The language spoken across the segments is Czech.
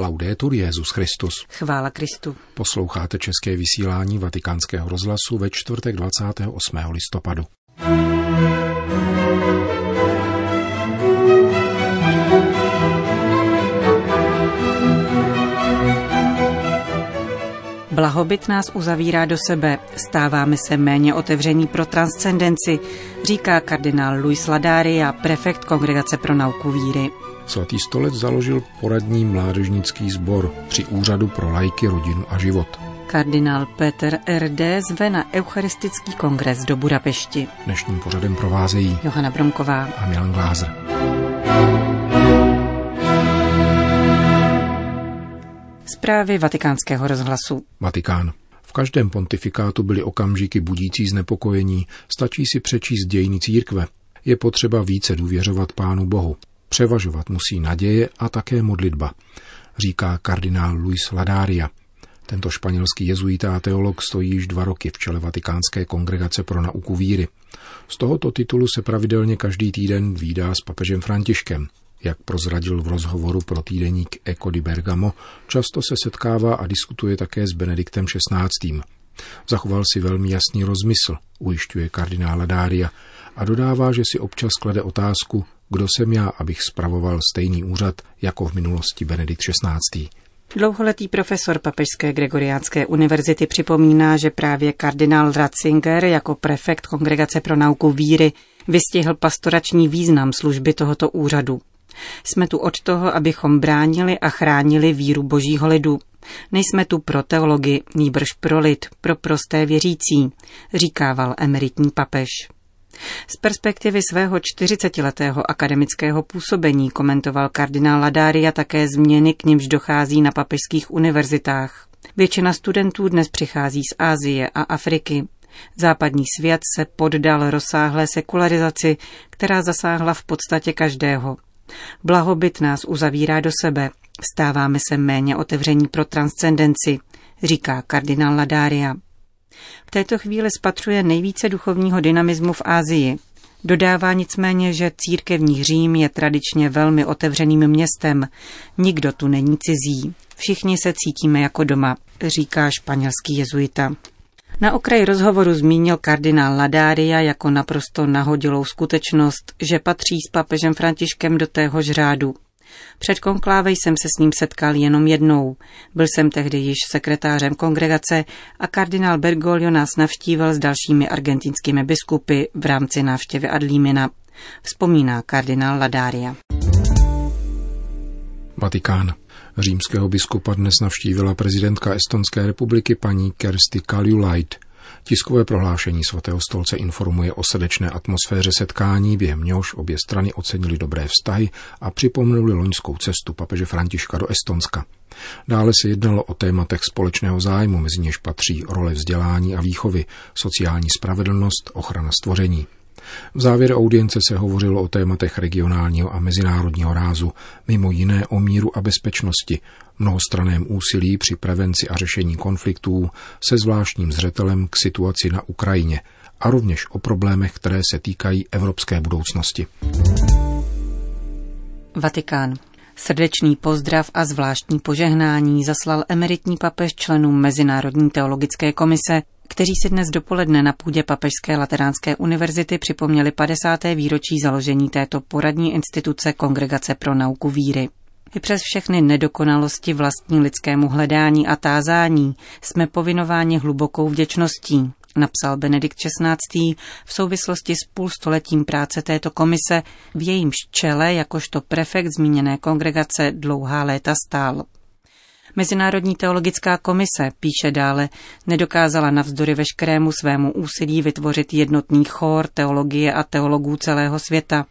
Laudetur Jezus Christus. Chvála Kristu. Posloucháte české vysílání Vatikánského rozhlasu ve čtvrtek 28. listopadu. Blahobyt nás uzavírá do sebe, stáváme se méně otevření pro transcendenci, říká kardinál Luis Ladaria, prefekt Kongregace pro nauku víry. Svatý stolec založil poradní mládežnický sbor při Úřadu pro lajky, rodinu a život. Kardinál Peter R.D. zve na Eucharistický kongres do Budapešti. Dnešním pořadem provázejí Johana Bromková a Milan Glázer. Zprávy vatikánského rozhlasu. Vatikán. V každém pontifikátu byly okamžiky budící znepokojení, stačí si přečíst dějiny církve. Je potřeba více důvěřovat Pánu Bohu. Převažovat musí naděje a také modlitba, říká kardinál Luis Ladaria. Tento španělský jezuita a teolog stojí již dva roky v čele Vatikánské kongregace pro nauku víry. Z tohoto titulu se pravidelně každý týden výdá s papežem Františkem. Jak prozradil v rozhovoru pro týdeník Eco di Bergamo, často se setkává a diskutuje také s Benediktem XVI. Zachoval si velmi jasný rozmysl, ujišťuje kardinála Dária a dodává, že si občas klade otázku, kdo jsem já, abych spravoval stejný úřad jako v minulosti Benedikt XVI. Dlouholetý profesor Papežské Gregoriánské univerzity připomíná, že právě kardinál Ratzinger jako prefekt Kongregace pro nauku víry vystihl pastorační význam služby tohoto úřadu. Jsme tu od toho, abychom bránili a chránili víru božího lidu. Nejsme tu pro teology, nýbrž pro lid, pro prosté věřící, říkával emeritní papež. Z perspektivy svého 40-letého akademického působení komentoval kardinál Ladária také změny, k nimž dochází na papežských univerzitách. Většina studentů dnes přichází z Ázie a Afriky. Západní svět se poddal rozsáhlé sekularizaci, která zasáhla v podstatě každého. Blahobyt nás uzavírá do sebe, stáváme se méně otevření pro transcendenci, říká kardinál Ladária. V této chvíli spatřuje nejvíce duchovního dynamismu v Ázii. Dodává nicméně, že církevní Řím je tradičně velmi otevřeným městem. Nikdo tu není cizí. Všichni se cítíme jako doma, říká španělský jezuita. Na okraji rozhovoru zmínil kardinál Ladária jako naprosto nahodilou skutečnost, že patří s papežem Františkem do téhož řádu. Před konklávej jsem se s ním setkal jenom jednou. Byl jsem tehdy již sekretářem kongregace a kardinál Bergoglio nás navštívil s dalšími argentinskými biskupy v rámci návštěvy Adlímina. Vzpomíná kardinál Ladária. Vatikán. Římského biskupa dnes navštívila prezidentka Estonské republiky paní Kersti Kaljulaid. Tiskové prohlášení svatého stolce informuje o srdečné atmosféře setkání, během něhož obě strany ocenili dobré vztahy a připomněli loňskou cestu papeže Františka do Estonska. Dále se jednalo o tématech společného zájmu, mezi něž patří role vzdělání a výchovy, sociální spravedlnost, ochrana stvoření. V závěru audience se hovořilo o tématech regionálního a mezinárodního rázu, mimo jiné o míru a bezpečnosti, mnohostraném úsilí při prevenci a řešení konfliktů se zvláštním zřetelem k situaci na Ukrajině a rovněž o problémech, které se týkají evropské budoucnosti. Vatikán. Srdečný pozdrav a zvláštní požehnání zaslal emeritní papež členům Mezinárodní teologické komise, kteří si dnes dopoledne na půdě Papežské lateránské univerzity připomněli 50. výročí založení této poradní instituce Kongregace pro nauku víry. I přes všechny nedokonalosti vlastní lidskému hledání a tázání jsme povinováni hlubokou vděčností, napsal Benedikt XVI. v souvislosti s půlstoletím práce této komise, v jejímž čele jakožto prefekt zmíněné kongregace dlouhá léta stál. Mezinárodní teologická komise, píše dále, nedokázala navzdory veškerému svému úsilí vytvořit jednotný chór teologie a teologů celého světa.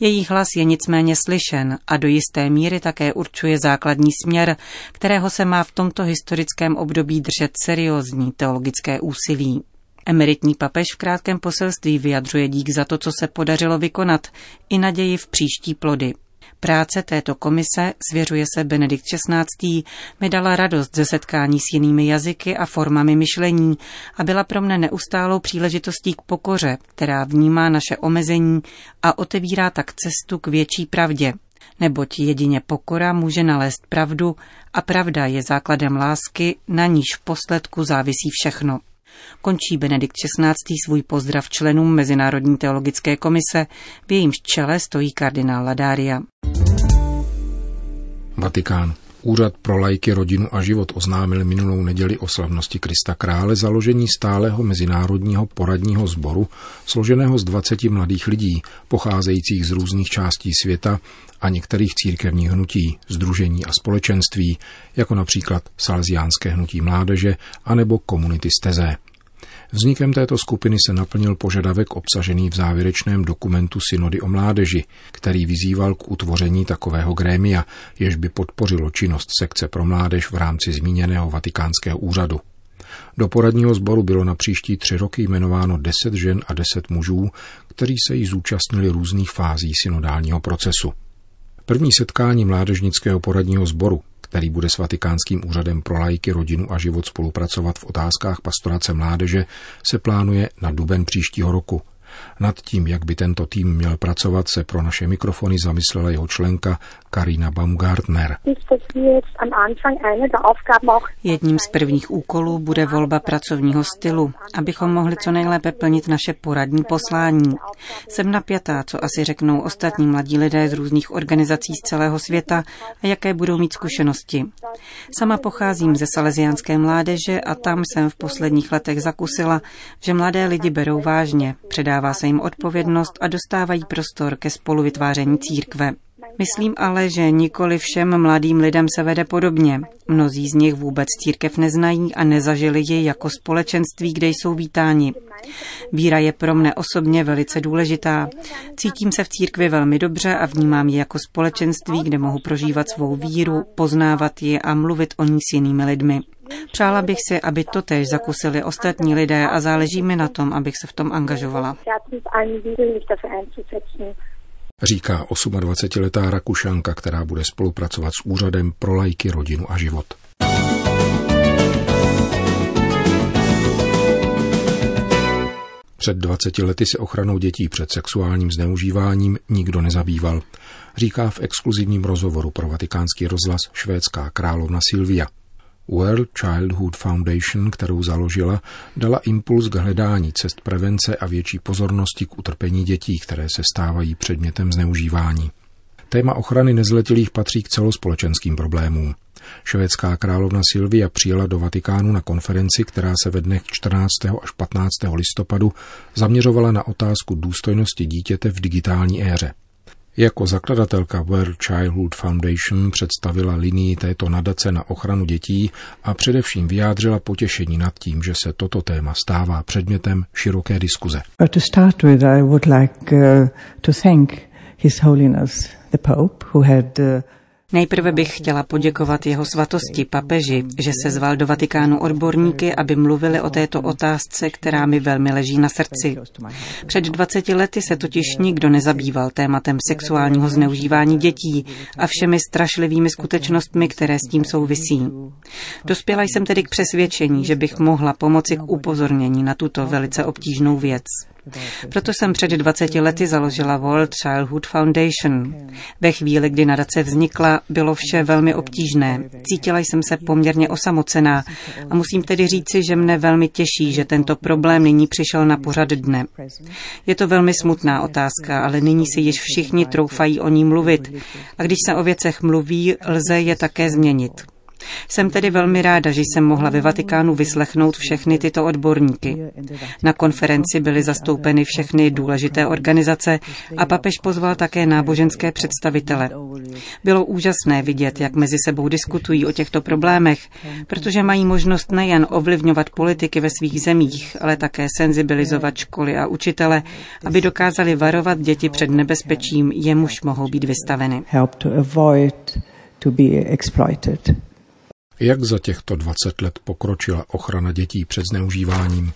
Jejich hlas je nicméně slyšen a do jisté míry také určuje základní směr, kterého se má v tomto historickém období držet seriózní teologické úsilí. Emeritní papež v krátkém poselství vyjadřuje dík za to, co se podařilo vykonat, i naději v příští plody. Práce této komise, svěřuje se Benedikt XVI., mi dala radost ze setkání s jinými jazyky a formami myšlení a byla pro mne neustálou příležitostí k pokoře, která vnímá naše omezení a otevírá tak cestu k větší pravdě, Neboť jedině pokora může nalézt pravdu a pravda je základem lásky, na níž v posledku závisí všechno. Končí Benedikt XVI. svůj pozdrav členům Mezinárodní teologické komise, v jejímž čele stojí kardinál Ladária. Vatikán. Úřad pro lajky, rodinu a život oznámil minulou neděli o slavnosti Krista Krále založení stálého mezinárodního poradního sboru, složeného z 20 mladých lidí, pocházejících z různých částí světa a některých církevních hnutí, združení a společenství, jako například Salesiánské hnutí mládeže anebo komunity Steze. Vznikem této skupiny se naplnil požadavek obsažený v závěrečném dokumentu Synody o mládeži, který vyzýval k utvoření takového grémia, jež by podpořilo činnost sekce pro mládež v rámci zmíněného vatikánského úřadu. Do poradního sboru bylo na příští tři roky jmenováno deset žen a deset mužů, kteří se jí zúčastnili různých fází synodálního procesu. První setkání mládežnického poradního sboru, který bude s Vatikánským úřadem pro lajky, rodinu a život spolupracovat v otázkách pastorace mládeže, se plánuje na duben příštího roku – nad tím, jak by tento tým měl pracovat, se pro naše mikrofony zamyslela jeho členka Karina Baumgartner. Jedním z prvních úkolů bude volba pracovního stylu, abychom mohli co nejlépe plnit naše poradní poslání. Jsem napjatá, co asi řeknou ostatní mladí lidé z různých organizací z celého světa a jaké budou mít zkušenosti. Sama pocházím ze salesiánské mládeže a tam jsem v posledních letech zakusila, že mladé lidi berou vážně, předávají Dává se jim odpovědnost a dostávají prostor ke spoluvytváření církve. Myslím ale, že nikoli všem mladým lidem se vede podobně. Mnozí z nich vůbec církev neznají a nezažili ji jako společenství, kde jsou vítáni. Víra je pro mne osobně velice důležitá. Cítím se v církvi velmi dobře a vnímám ji jako společenství, kde mohu prožívat svou víru, poznávat ji a mluvit o ní s jinými lidmi. Přála bych si, aby to tež zakusili ostatní lidé a záleží mi na tom, abych se v tom angažovala. Říká 28-letá Rakušanka, která bude spolupracovat s Úřadem pro lajky, rodinu a život. Před 20 lety se ochranou dětí před sexuálním zneužíváním nikdo nezabýval, říká v exkluzivním rozhovoru pro vatikánský rozhlas švédská královna Silvia. World Childhood Foundation, kterou založila, dala impuls k hledání cest prevence a větší pozornosti k utrpení dětí, které se stávají předmětem zneužívání. Téma ochrany nezletilých patří k celospolečenským problémům. Švédská královna Silvia přijela do Vatikánu na konferenci, která se ve dnech 14. až 15. listopadu zaměřovala na otázku důstojnosti dítěte v digitální éře. Jako zakladatelka World Childhood Foundation představila linii této nadace na ochranu dětí a především vyjádřila potěšení nad tím, že se toto téma stává předmětem široké diskuze. Uh, uh, Nejprve bych chtěla poděkovat jeho svatosti papeži, že se zval do Vatikánu odborníky, aby mluvili o této otázce, která mi velmi leží na srdci. Před 20 lety se totiž nikdo nezabýval tématem sexuálního zneužívání dětí a všemi strašlivými skutečnostmi, které s tím souvisí. Dospěla jsem tedy k přesvědčení, že bych mohla pomoci k upozornění na tuto velice obtížnou věc. Proto jsem před 20 lety založila World Childhood Foundation. Ve chvíli, kdy nadace vznikla, bylo vše velmi obtížné. Cítila jsem se poměrně osamocená a musím tedy říci, že mne velmi těší, že tento problém nyní přišel na pořad dne. Je to velmi smutná otázka, ale nyní si již všichni troufají o ní mluvit. A když se o věcech mluví, lze je také změnit. Jsem tedy velmi ráda, že jsem mohla ve Vatikánu vyslechnout všechny tyto odborníky. Na konferenci byly zastoupeny všechny důležité organizace a papež pozval také náboženské představitele. Bylo úžasné vidět, jak mezi sebou diskutují o těchto problémech, protože mají možnost nejen ovlivňovat politiky ve svých zemích, ale také senzibilizovat školy a učitele, aby dokázali varovat děti před nebezpečím, jemuž mohou být vystaveny. Jak za těchto 20 let pokročila ochrana dětí před zneužíváním?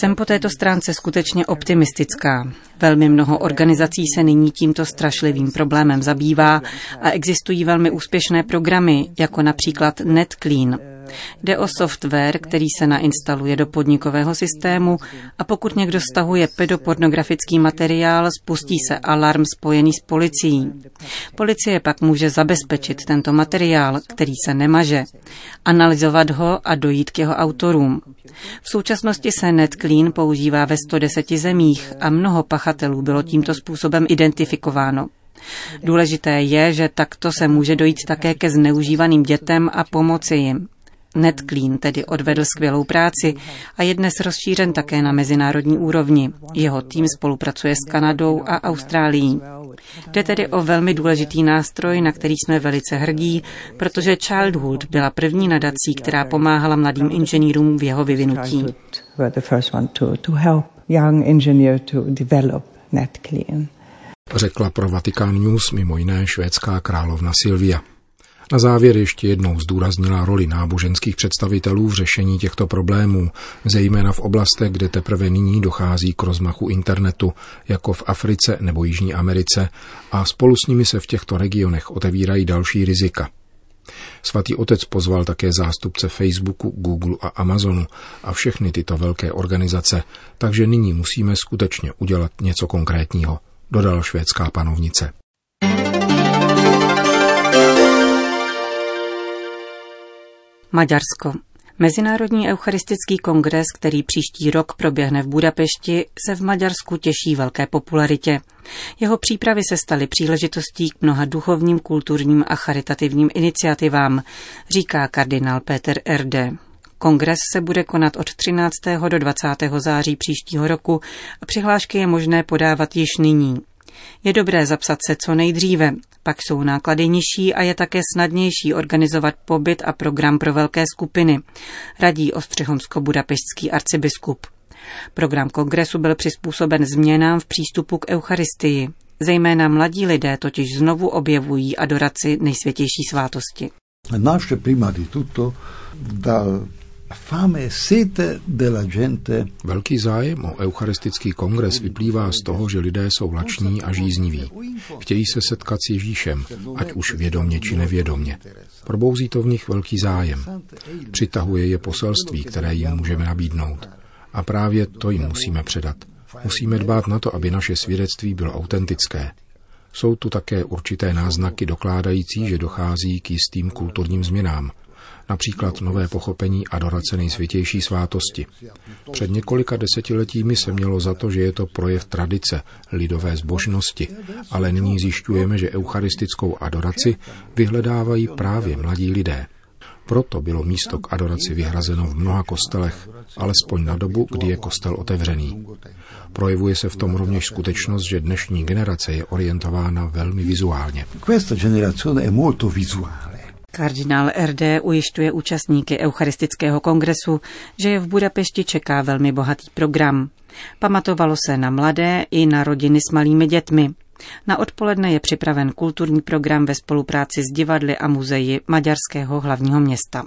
Jsem po této stránce skutečně optimistická. Velmi mnoho organizací se nyní tímto strašlivým problémem zabývá a existují velmi úspěšné programy, jako například NetClean. Jde o software, který se nainstaluje do podnikového systému a pokud někdo stahuje pedopornografický materiál, spustí se alarm spojený s policií. Policie pak může zabezpečit tento materiál, který se nemaže, analyzovat ho a dojít k jeho autorům. V současnosti se NetClean používá ve 110 zemích a mnoho pachatelů bylo tímto způsobem identifikováno. Důležité je, že takto se může dojít také ke zneužívaným dětem a pomoci jim. NetClean tedy odvedl skvělou práci a je dnes rozšířen také na mezinárodní úrovni. Jeho tým spolupracuje s Kanadou a Austrálií. Jde tedy o velmi důležitý nástroj, na který jsme velice hrdí, protože Childhood byla první nadací, která pomáhala mladým inženýrům v jeho vyvinutí. Řekla pro Vatikán News mimo jiné švédská královna Silvia. Na závěr ještě jednou zdůraznila roli náboženských představitelů v řešení těchto problémů, zejména v oblastech, kde teprve nyní dochází k rozmachu internetu, jako v Africe nebo Jižní Americe, a spolu s nimi se v těchto regionech otevírají další rizika. Svatý otec pozval také zástupce Facebooku, Google a Amazonu a všechny tyto velké organizace, takže nyní musíme skutečně udělat něco konkrétního, dodal švédská panovnice. Maďarsko. Mezinárodní eucharistický kongres, který příští rok proběhne v Budapešti, se v Maďarsku těší velké popularitě. Jeho přípravy se staly příležitostí k mnoha duchovním, kulturním a charitativním iniciativám, říká kardinál Peter Erde. Kongres se bude konat od 13. do 20. září příštího roku a přihlášky je možné podávat již nyní. Je dobré zapsat se co nejdříve, pak jsou náklady nižší a je také snadnější organizovat pobyt a program pro velké skupiny, radí ostřehomsko-budapešský arcibiskup. Program kongresu byl přizpůsoben změnám v přístupu k Eucharistii. Zejména mladí lidé totiž znovu objevují adoraci nejsvětější svátosti. Naše prima di tutto dal fame sete della gente. Velký zájem o eucharistický kongres vyplývá z toho, že lidé jsou lační a žízniví. Chtějí se setkat s Ježíšem, ať už vědomně či nevědomně. Probouzí to v nich velký zájem. Přitahuje je poselství, které jim můžeme nabídnout. A právě to jim musíme předat. Musíme dbát na to, aby naše svědectví bylo autentické. Jsou tu také určité náznaky dokládající, že dochází k jistým kulturním změnám – například nové pochopení adorace nejsvětější svátosti. Před několika desetiletími se mělo za to, že je to projev tradice, lidové zbožnosti, ale nyní zjišťujeme, že eucharistickou adoraci vyhledávají právě mladí lidé. Proto bylo místo k adoraci vyhrazeno v mnoha kostelech, alespoň na dobu, kdy je kostel otevřený. Projevuje se v tom rovněž skutečnost, že dnešní generace je orientována velmi vizuálně. Questa generazione è molto visuale. Kardinál RD ujišťuje účastníky Eucharistického kongresu, že je v Budapešti čeká velmi bohatý program. Pamatovalo se na mladé i na rodiny s malými dětmi. Na odpoledne je připraven kulturní program ve spolupráci s divadly a muzeji maďarského hlavního města.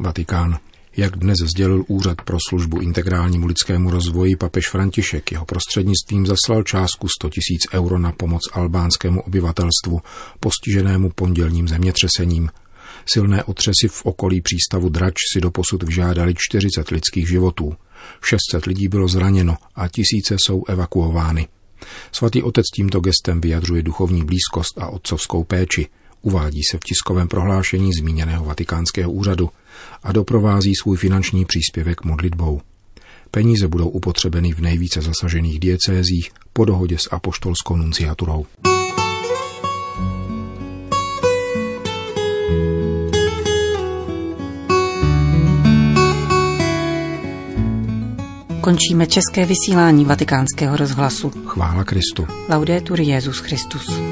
Vatikán. Jak dnes sdělil Úřad pro službu integrálnímu lidskému rozvoji papež František, jeho prostřednictvím zaslal částku 100 tisíc euro na pomoc albánskému obyvatelstvu postiženému pondělním zemětřesením. Silné otřesy v okolí přístavu Drač si doposud vyžádali 40 lidských životů. 600 lidí bylo zraněno a tisíce jsou evakuovány. Svatý otec tímto gestem vyjadřuje duchovní blízkost a otcovskou péči. Uvádí se v tiskovém prohlášení zmíněného vatikánského úřadu a doprovází svůj finanční příspěvek modlitbou. Peníze budou upotřebeny v nejvíce zasažených diecézích po dohodě s apoštolskou nunciaturou. Končíme české vysílání vatikánského rozhlasu. Chvála Kristu. Laudetur Jezus Christus.